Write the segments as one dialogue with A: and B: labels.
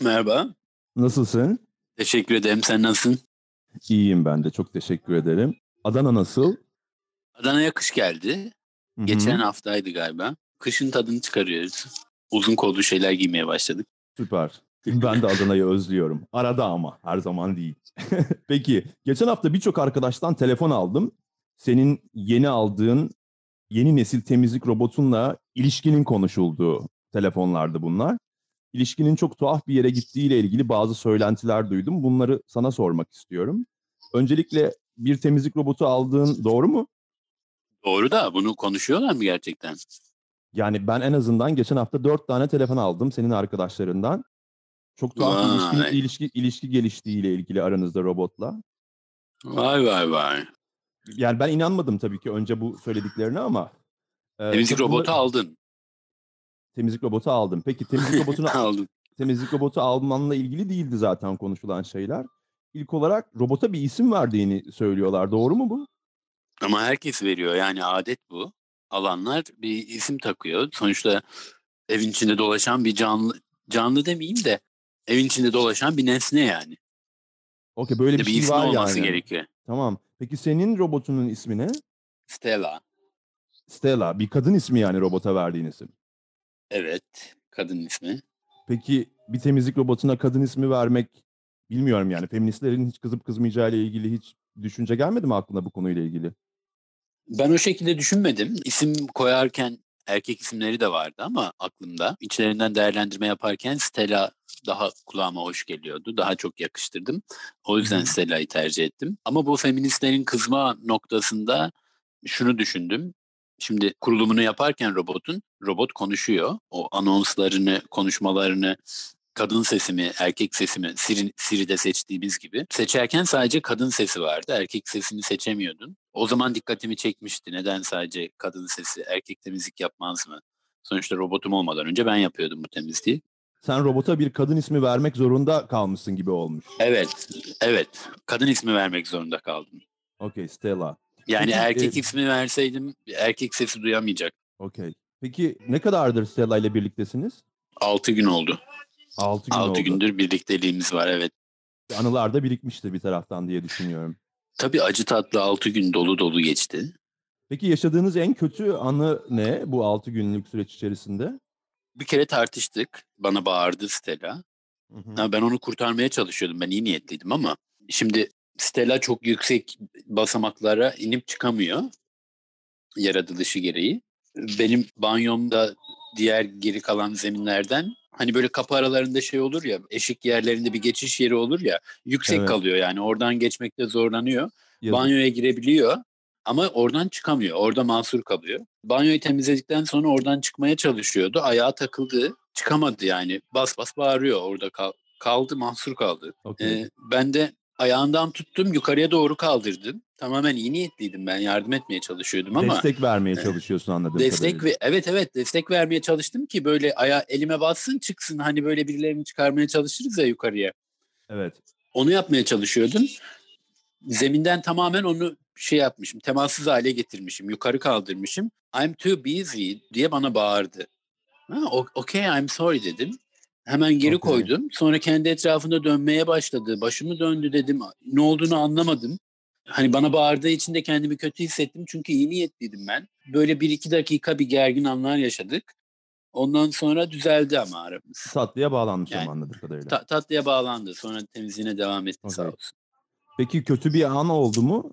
A: Merhaba.
B: Nasılsın?
A: Teşekkür ederim. Sen nasılsın?
B: İyiyim ben de. Çok teşekkür ederim. Adana nasıl?
A: Adana'ya kış geldi.
B: Hı hı.
A: Geçen haftaydı galiba. Kışın tadını çıkarıyoruz. Uzun kollu şeyler giymeye başladık.
B: Süper. Ben de Adana'yı özlüyorum. Arada ama her zaman değil. Peki, geçen hafta birçok arkadaştan telefon aldım. Senin yeni aldığın yeni nesil temizlik robotunla ilişkinin konuşulduğu telefonlardı bunlar. İlişkinin çok tuhaf bir yere gittiğiyle ilgili bazı söylentiler duydum. Bunları sana sormak istiyorum. Öncelikle bir temizlik robotu aldığın doğru mu?
A: Doğru da bunu konuşuyorlar mı gerçekten?
B: Yani ben en azından geçen hafta dört tane telefon aldım senin arkadaşlarından. Çok tuhaf bir ilişki, ilişki, ilişki geliştiğiyle ilgili aranızda robotla.
A: Vay vay vay.
B: Yani ben inanmadım tabii ki önce bu söylediklerine ama. e,
A: Temizlik robotu aldın.
B: Temizlik robotu aldım. Peki temizlik robotunu
A: aldın.
B: temizlik robotu almanla ilgili değildi zaten konuşulan şeyler. İlk olarak robota bir isim verdiğini söylüyorlar. Doğru mu bu?
A: Ama herkes veriyor. Yani adet bu. Alanlar bir isim takıyor. Sonuçta evin içinde dolaşan bir canlı, canlı demeyeyim de evin içinde dolaşan bir nesne yani.
B: Okey böyle bir,
A: Bir,
B: şey var
A: olması
B: yani.
A: gerekiyor.
B: Tamam. Peki senin robotunun ismi ne?
A: Stella.
B: Stella. Bir kadın ismi yani robota verdiğin isim.
A: Evet. Kadın ismi.
B: Peki bir temizlik robotuna kadın ismi vermek bilmiyorum yani feministlerin hiç kızıp kızmayacağı ile ilgili hiç düşünce gelmedi mi aklına bu konuyla ilgili?
A: Ben o şekilde düşünmedim. İsim koyarken erkek isimleri de vardı ama aklımda. İçlerinden değerlendirme yaparken Stella daha kulağıma hoş geliyordu. Daha çok yakıştırdım. O yüzden. Stella'yı tercih ettim. Ama bu feministlerin kızma noktasında şunu düşündüm. Şimdi kurulumunu yaparken robotun, robot konuşuyor. O anonslarını, konuşmalarını, kadın sesi mi, erkek sesi mi, Siri, Siri'de seçtiğimiz gibi. Seçerken sadece kadın sesi vardı. Erkek sesini seçemiyordun. O zaman dikkatimi çekmişti. Neden sadece kadın sesi, erkek temizlik yapmaz mı? Sonuçta robotum olmadan önce ben yapıyordum bu temizliği.
B: Sen robota bir kadın ismi vermek zorunda kalmışsın gibi olmuş.
A: Evet, evet. Kadın ismi vermek zorunda kaldım.
B: Okey Stella.
A: Yani
B: Peki,
A: erkek
B: e-
A: ismi verseydim erkek sesi duyamayacak.
B: Okey. Peki ne kadardır Stella ile birliktesiniz?
A: 6 gün oldu.
B: 6 gün
A: 6
B: oldu.
A: gündür birlikteliğimiz var evet.
B: Anılar da birikmiştir bir taraftan diye düşünüyorum.
A: Tabii acı tatlı 6 gün dolu dolu geçti.
B: Peki yaşadığınız en kötü anı ne bu 6 günlük süreç içerisinde?
A: Bir kere tartıştık. Bana bağırdı Stella.
B: Hı hı.
A: Ha, ben onu kurtarmaya çalışıyordum. Ben iyi niyetliydim ama şimdi Stella çok yüksek basamaklara inip çıkamıyor. Yaratılışı gereği. Benim banyomda diğer geri kalan zeminlerden hani böyle kapı aralarında şey olur ya eşik yerlerinde bir geçiş yeri olur ya yüksek
B: Evet.
A: kalıyor yani oradan geçmekte zorlanıyor.
B: Yazık.
A: Banyoya girebiliyor ama oradan çıkamıyor. Orada mahsur kalıyor. Banyoyu temizledikten sonra oradan çıkmaya çalışıyordu. Ayağı takıldı. Çıkamadı yani. Bas bas bağırıyor orada kal- kaldı mahsur kaldı.
B: Okey.
A: Ee, ben de ayağından tuttum yukarıya doğru kaldırdım. Tamamen iyi niyetliydim ben yardım etmeye çalışıyordum ama
B: Destek vermeye çalışıyorsun anladığım
A: destek
B: kadarıyla.
A: ve evet evet destek vermeye çalıştım ki böyle aya elime bassın çıksın hani böyle birilerini çıkarmaya çalışırız ya yukarıya.
B: Evet.
A: Onu yapmaya çalışıyordum. Zeminden tamamen onu şey yapmışım, temassız hale getirmişim, yukarı kaldırmışım. I'm too busy diye bana bağırdı. Ha, okay, I'm sorry dedim. Hemen geri
B: Okay.
A: koydum. Sonra kendi etrafında dönmeye başladı. Başımı döndü dedim. Ne olduğunu anlamadım. Hani bana bağırdığı için de kendimi kötü hissettim. Çünkü iyi niyetliydim ben. Böyle bir iki dakika bir gergin anlar yaşadık. Ondan sonra düzeldi ama aramız.
B: Tatlıya bağlanmış
A: Yani,
B: ama anladığım kadarıyla.
A: Ta- tatlıya bağlandı. Sonra temizliğine devam etti sağ
B: Okay.
A: olsun.
B: Peki kötü bir an oldu mu?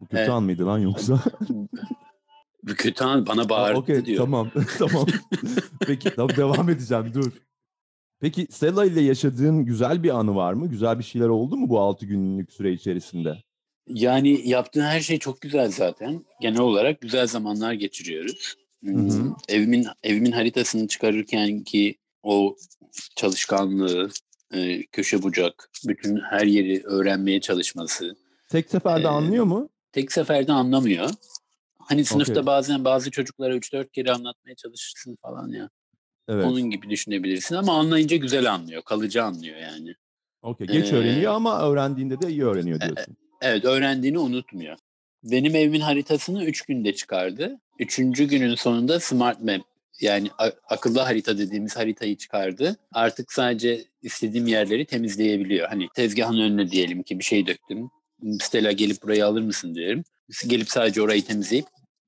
B: Bu kötü
A: Evet.
B: an mıydı lan yoksa?
A: Bir kötü an bana bağırdı
B: Okey
A: diyor.
B: tamam tamam. Peki tamam, devam edeceğim dur. Peki Stella ile yaşadığın güzel bir anı var mı? Güzel bir şeyler oldu mu bu 6 günlük süre içerisinde?
A: Yani yaptığın her şey çok güzel zaten. Genel olarak güzel zamanlar geçiriyoruz. Hmm,
B: Hı hı.
A: Evimin evimin haritasını çıkarırken ki o çalışkanlığı, e, köşe bucak, bütün her yeri öğrenmeye çalışması.
B: Tek seferde
A: Ee,
B: anlıyor mu?
A: Tek seferde anlamıyor. Hani sınıfta
B: Okey.
A: bazen bazı çocuklara 3-4 kere anlatmaya çalışırsın falan ya.
B: Evet.
A: Onun gibi düşünebilirsin ama anlayınca güzel anlıyor. Kalıcı anlıyor yani.
B: Okey. Geç
A: Ee,
B: öğreniyor ama öğrendiğinde de iyi öğreniyor diyorsun.
A: Evet öğrendiğini unutmuyor. Benim evimin haritasını 3 günde çıkardı. Üçüncü günün sonunda Smart Map Yani akıllı harita dediğimiz haritayı çıkardı. Artık sadece istediğim yerleri temizleyebiliyor. Hani tezgahın önüne diyelim ki bir şey döktüm. Stella gelip burayı alır mısın diyorum. Gelip sadece orayı temizleyip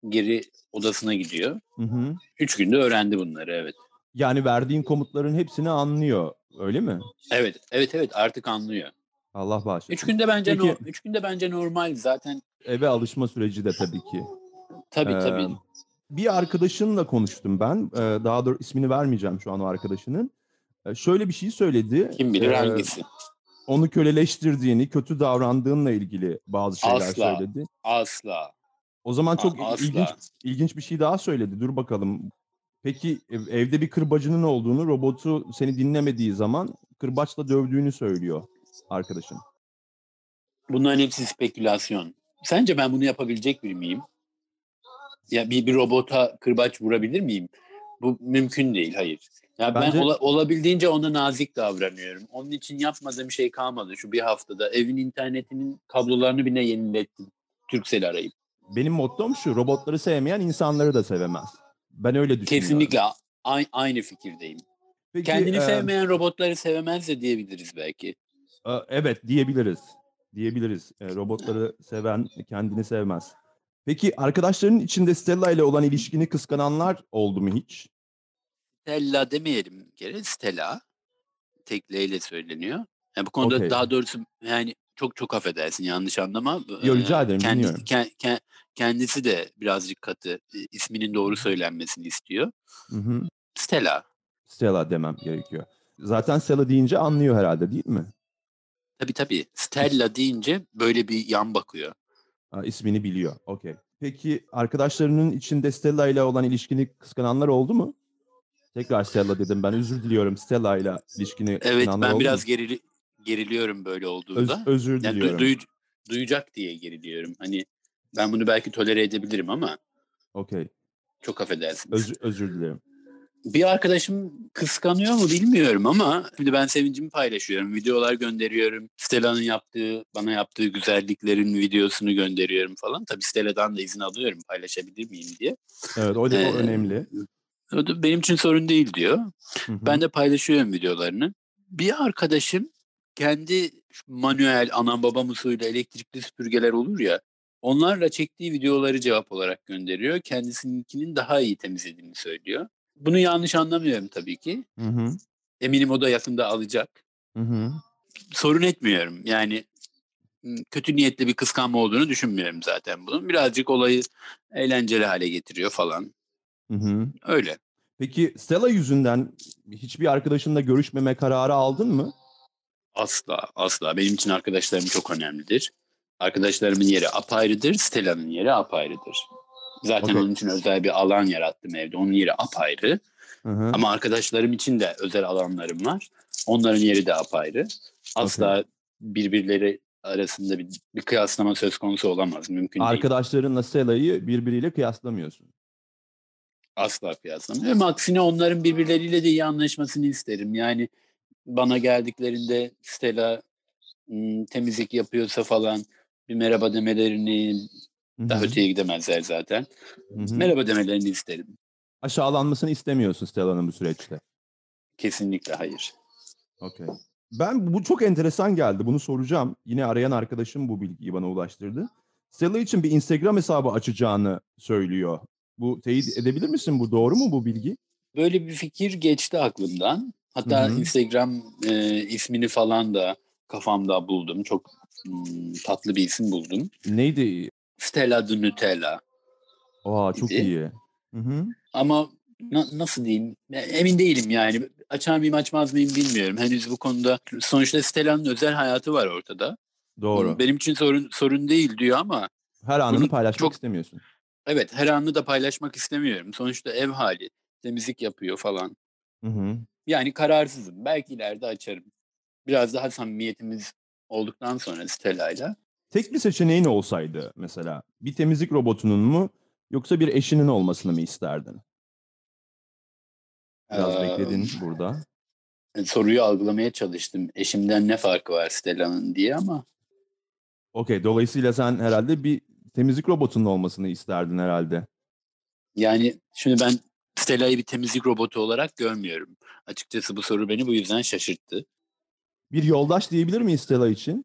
A: geri odasına gidiyor.
B: Hı hı.
A: Üç günde öğrendi bunları evet.
B: Yani verdiğin komutların hepsini anlıyor. Öyle mi?
A: Evet, evet, evet artık anlıyor.
B: Allah bağışlasın.
A: Üç günde bence
B: Peki.
A: no- üç günde bence normal zaten.
B: Eve alışma süreci de tabii ki.
A: Tabii
B: Ee,
A: tabii.
B: Bir arkadaşınla konuştum ben. Ee, Daha doğrusu ismini vermeyeceğim şu an o arkadaşının. Ee, Şöyle bir şey söyledi.
A: Kim bilir
B: Ee,
A: hangisi.
B: Onu köleleştirdiğini, kötü davrandığınla ilgili bazı şeyler
A: Asla.
B: söyledi.
A: Asla.
B: O zaman çok
A: asla.
B: ilginç ilginç bir şey daha söyledi. Dur bakalım. Peki ev- evde bir kırbacının olduğunu, robotu seni dinlemediği zaman kırbaçla dövdüğünü söylüyor arkadaşın.
A: Bunların hepsi spekülasyon. Sence ben bunu yapabilecek bir miyim? Ya bir, bir robota kırbaç vurabilir miyim? Bu mümkün değil, hayır. Ya
B: Bence-
A: ben ola- olabildiğince ona nazik davranıyorum. Onun için yapmadığım şey kalmadı şu bir haftada. Evin internetinin kablolarını bile yenilettim. Turkcell arayıp.
B: Benim mottom şu, robotları sevmeyen insanları da sevemez. Ben öyle düşünüyorum.
A: Kesinlikle a- aynı fikirdeyim.
B: Peki,
A: Kendini
B: e,
A: sevmeyen robotları sevemez de diyebiliriz belki.
B: e, evet diyebiliriz. Diyebiliriz. E, robotları seven kendini sevmez. Peki arkadaşlarının içinde Stella ile olan ilişkini kıskananlar oldu mu hiç?
A: Stella demeyelim bir kere. Stella. Tek L ile söyleniyor. Yani bu konuda
B: Okey.
A: daha doğrusu yani çok çok affedersin yanlış anlama.
B: Yo,
A: Ee,
B: rica ederim,
A: kendi-
B: dinliyorum.
A: ke- ke- kendisi de birazcık katı. isminin doğru söylenmesini istiyor.
B: Hı hı.
A: Stella.
B: Stella demem gerekiyor. Zaten Stella deyince anlıyor herhalde değil mi?
A: Tabii tabii. Stella deyince böyle bir yan bakıyor.
B: Ha, ismini biliyor. Okey. Peki arkadaşlarının içinde Stella ile olan ilişkini kıskananlar oldu mu? Tekrar Stella dedim ben. Özür diliyorum Stella ile ilişkini
A: Evet ben biraz
B: mu?
A: gerili, geriliyorum böyle
B: Öz-
A: olduğunda.
B: özür
A: yani du-
B: diliyorum.
A: duyu- duyacak diye geriliyorum. Hani ben bunu belki tolere edebilirim ama
B: Okey.
A: çok affedersiniz.
B: Özür, özür dilerim.
A: Bir arkadaşım kıskanıyor mu bilmiyorum ama şimdi ben sevincimi paylaşıyorum. Videolar gönderiyorum. Stella'nın yaptığı, bana yaptığı güzelliklerin videosunu gönderiyorum falan. Tabii Stella'dan da izin alıyorum paylaşabilir miyim diye.
B: Evet o, da, o
A: Ee,
B: önemli.
A: O da benim için sorun değil diyor.
B: Hı hı.
A: Ben de paylaşıyorum videolarını. Bir arkadaşım kendi manuel anam babam usulü elektrikli süpürgeler olur ya onlarla çektiği videoları cevap olarak gönderiyor. Kendisininkinin daha iyi temizlediğini söylüyor. Bunu yanlış anlamıyorum tabii ki.
B: Hı hı.
A: Eminim o da yakında alacak.
B: Hı hı.
A: Sorun etmiyorum. Yani kötü niyetli bir kıskanma olduğunu düşünmüyorum zaten bunun. Birazcık olayı eğlenceli hale getiriyor falan.
B: Hı hı.
A: Öyle.
B: Peki Stella yüzünden hiçbir arkadaşınla görüşmeme kararı aldın mı?
A: Asla, asla. Benim için arkadaşlarım çok önemlidir. Arkadaşlarımın yeri apayrıdır, Stella'nın yeri apayrıdır. Zaten
B: Okey.
A: onun için özel bir alan yarattım evde. Onun yeri apayrı.
B: Hı hı.
A: Ama arkadaşlarım için de özel alanlarım var. Onların yeri de apayrı. Asla birbirleri arasında bir, bir kıyaslama söz konusu olamaz. Mümkün değil.
B: Arkadaşlarınla Stella'yı birbiriyle kıyaslamıyorsun.
A: Asla kıyaslamıyorum. Aksine onların birbirleriyle de iyi anlaşmasını isterim. Yani bana geldiklerinde Stella temizlik yapıyorsa falan bir merhaba demelerini
B: Hı
A: daha
B: hı.
A: öteye gidemezler zaten.
B: Hı hı.
A: Merhaba demelerini isterim.
B: Aşağılanmasını istemiyorsun Stella'nın bu süreçte.
A: Kesinlikle hayır.
B: Okey. Ben bu çok enteresan geldi. Bunu soracağım. Yine arayan arkadaşım bu bilgiyi bana ulaştırdı. Stella için bir Instagram hesabı açacağını söylüyor. Bu teyit edebilir misin? Bu doğru mu bu bilgi?
A: Böyle bir fikir geçti aklımdan. Hatta
B: Hı hı.
A: Instagram e, ismini falan da kafamda buldum. Çok ım, tatlı bir isim buldum.
B: Neydi?
A: Stella de Nutella.
B: Aa çok
A: İdi.
B: iyi. Hı hı.
A: Ama na- nasıl diyeyim? Emin değilim yani. Açar mıyım açmaz mıyım bilmiyorum. Henüz bu konuda sonuçta Stella'nın özel hayatı var ortada.
B: Doğru.
A: Benim için sorun sorun değil diyor ama
B: Her anını paylaşmak
A: çok-
B: istemiyorsun.
A: evet her anını da paylaşmak istemiyorum. Sonuçta ev hali, temizlik yapıyor falan.
B: Hı hı.
A: Yani kararsızım. Belki ileride açarım. Biraz daha samimiyetimiz olduktan sonra Stella'yla.
B: Tek bir seçeneğin olsaydı mesela bir temizlik robotunun mu yoksa bir eşinin olmasını mı isterdin? Biraz
A: Ee,
B: bekledin burada.
A: Soruyu algılamaya çalıştım. Eşimden ne farkı var Stella'nın diye ama
B: Okey. Dolayısıyla sen herhalde bir temizlik robotunun olmasını isterdin herhalde.
A: yani şimdi ben Stella'yı bir temizlik robotu olarak görmüyorum. Açıkçası bu soru beni bu yüzden şaşırttı.
B: Bir yoldaş diyebilir miyiz Stella için?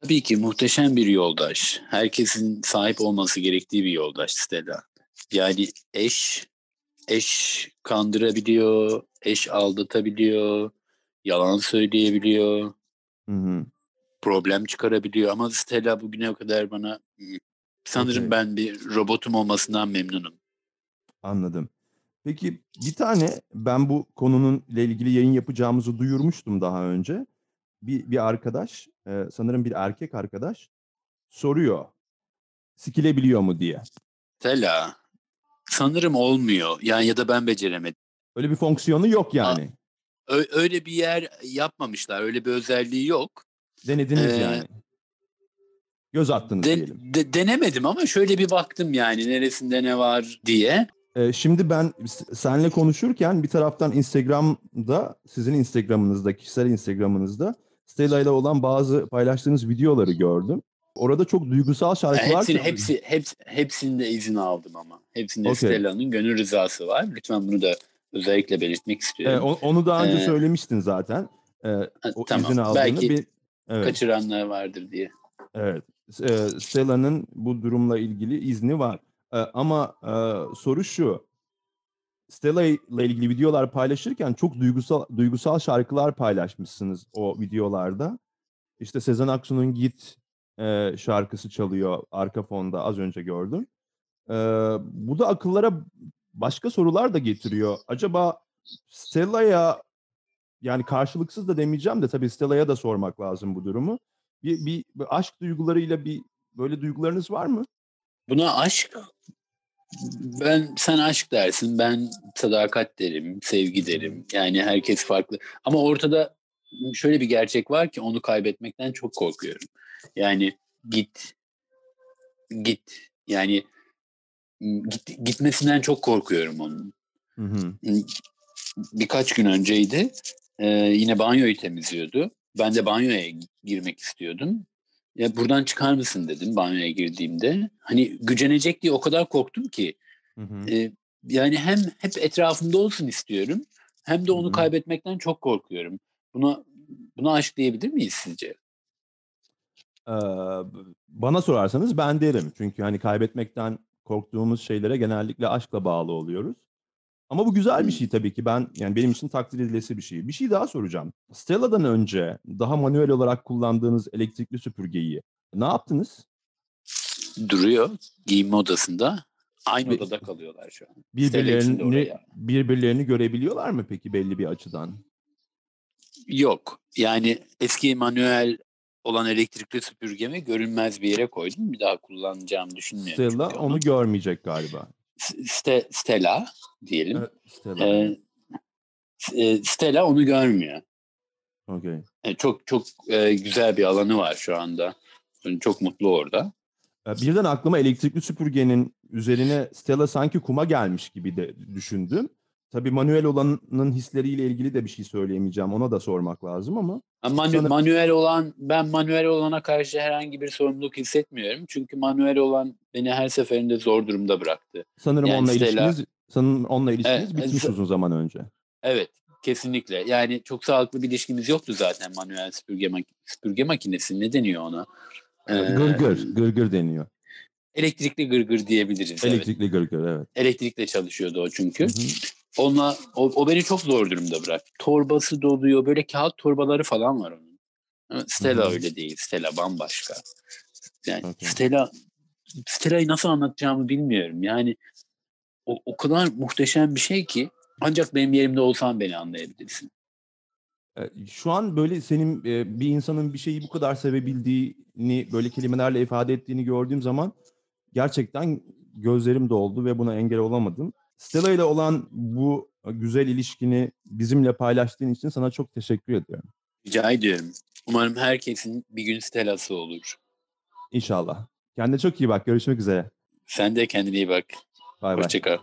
A: Tabii ki muhteşem bir yoldaş. Herkesin sahip olması gerektiği bir yoldaş Stella. Yani eş, eş kandırabiliyor, eş aldatabiliyor, yalan söyleyebiliyor,
B: Hı hı.
A: problem çıkarabiliyor. Ama Stella bugüne kadar bana "Hmm, sanırım
B: Okey.
A: ben bir robotum olmasından memnunum.
B: Anladım. Peki bir tane ben bu konunun ile ilgili yayın yapacağımızı duyurmuştum daha önce. Bir, bir arkadaş, e, sanırım bir erkek arkadaş soruyor. Sikilebiliyor mu diye.
A: Stella sanırım olmuyor. Yani ya da ben beceremedim.
B: Öyle bir fonksiyonu yok yani.
A: Ö- öyle bir yer yapmamışlar. Öyle bir özelliği yok.
B: Denediniz
A: Ee,
B: yani. Göz attınız
A: De-
B: diyelim.
A: de- denemedim ama şöyle bir baktım yani neresinde ne var diye.
B: Ee, şimdi ben s- seninle konuşurken bir taraftan Instagram'da, sizin Instagram'ınızda, kişisel Instagram'ınızda Stella ile olan bazı paylaştığınız videoları gördüm. Orada çok duygusal şarkılar
A: Hepsini, hepsi, hepsi, hepsinde izin aldım ama. Hepsinde
B: Okey.
A: Stella'nın gönül rızası var. Lütfen bunu da özellikle belirtmek
B: Ee,
A: istiyorum.
B: o- onu daha önce
A: Ee,
B: söylemiştin zaten. Ee, o
A: tamam.
B: izin aldığını.
A: Belki
B: Bir- evet,
A: kaçıranlar vardır diye.
B: evet. Ee, Stella'nın bu durumla ilgili izni var. Ama e, soru şu. Stella ile ilgili videolar paylaşırken çok duygusal duygusal şarkılar paylaşmışsınız o videolarda. İşte Sezen Aksu'nun Git e, şarkısı çalıyor arka fonda az önce gördüm. Ee, bu da akıllara başka sorular da getiriyor. Acaba Stella'ya yani karşılıksız da demeyeceğim de tabii Stella'ya da sormak lazım bu durumu. Bir, bir, bir aşk duygularıyla bir böyle duygularınız var mı?
A: Buna aşk ben sen aşk dersin ben sadakat derim sevgi derim. Yani herkes farklı. Ama ortada şöyle bir gerçek var ki onu kaybetmekten çok korkuyorum. Yani git git. Yani git, gitmesinden çok korkuyorum onun.
B: Hı hı.
A: birkaç gün önceydi Ee, yine banyoyu temizliyordu. Ben de banyoya girmek istiyordum ya buradan çıkar mısın dedim banyoya girdiğimde. Hani gücenecek diye o kadar korktum ki.
B: Hı hı.
A: e, yani hem hep etrafımda olsun istiyorum hem de onu
B: Hı hı.
A: kaybetmekten çok korkuyorum. Buna buna aşk diyebilir miyiz sizce?
B: Ee, bana sorarsanız ben derim. Çünkü hani kaybetmekten korktuğumuz şeylere genellikle aşkla bağlı oluyoruz. Ama bu güzel bir şey tabii ki. Ben yani benim için takdir edilesi bir şey. Bir şey daha soracağım. Stella'dan önce daha manuel olarak kullandığınız elektrikli süpürgeyi ne yaptınız?
A: Duruyor giyinme odasında. Aynı
B: Bir-
A: odada kalıyorlar şu an.
B: Birbirlerini birbirlerini görebiliyorlar mı peki belli bir açıdan?
A: Yok. Yani eski manuel olan elektrikli süpürgemi görünmez bir yere koydum. Bir daha kullanacağımı düşünmüyorum.
B: Stella onu görmeyecek galiba.
A: Ste- Stella diyelim.
B: Evet, Stella.
A: E, Stella onu görmüyor.
B: Okey.
A: E, çok çok e, güzel bir alanı var şu anda. Yani Çok mutlu orada.
B: Ee, Birden aklıma elektrikli süpürgenin üzerine Stella sanki kuma gelmiş gibi de düşündüm. Tabii manuel olanın hisleriyle ilgili de bir şey söyleyemeyeceğim. Ona da sormak lazım ama.
A: Manu-
B: Sana-
A: manuel olan ben manuel olana karşı herhangi bir sorumluluk hissetmiyorum. Çünkü manuel olan beni her seferinde zor durumda bıraktı.
B: Sanırım
A: Yani
B: onunla
A: Stella-
B: ilişkiniz sanırım onunla ilişkiniz
A: Evet,
B: bitmiş uzun zaman önce.
A: Evet, kesinlikle. Yani çok sağlıklı bir ilişkimiz yoktu zaten manuel süpürge, mak- süpürge makinesi. Ne deniyor ona? Ee,
B: Gırgır, gırgır deniyor.
A: Elektrikli gırgır diyebiliriz. Evet.
B: Elektrikli gırgır evet.
A: Elektrikle çalışıyordu o çünkü.
B: Hı hı.
A: Onunla o, o beni çok zor durumda bıraktı. Torbası doluyor. Böyle kağıt torbaları falan var onun. Ama Stella
B: Hı hı.
A: öyle değil. Stella bambaşka. Yani
B: Okey.
A: Stella Stella'yı nasıl anlatacağımı bilmiyorum. Yani o, o kadar muhteşem bir şey ki ancak benim yerimde olsan beni anlayabilirsin.
B: Ee, Şu an böyle senin e, bir insanın bir şeyi bu kadar sevebildiğini, böyle kelimelerle ifade ettiğini gördüğüm zaman gerçekten gözlerim doldu ve buna engel olamadım. Stella ile olan bu güzel ilişkini bizimle paylaştığın için sana çok teşekkür ediyorum.
A: Rica ediyorum. Umarım herkesin bir gün Stella'sı olur.
B: İnşallah. Kendine çok iyi bak. Görüşmek üzere.
A: Sen de kendine iyi bak.
B: Bay bay.
A: Hoşçakal.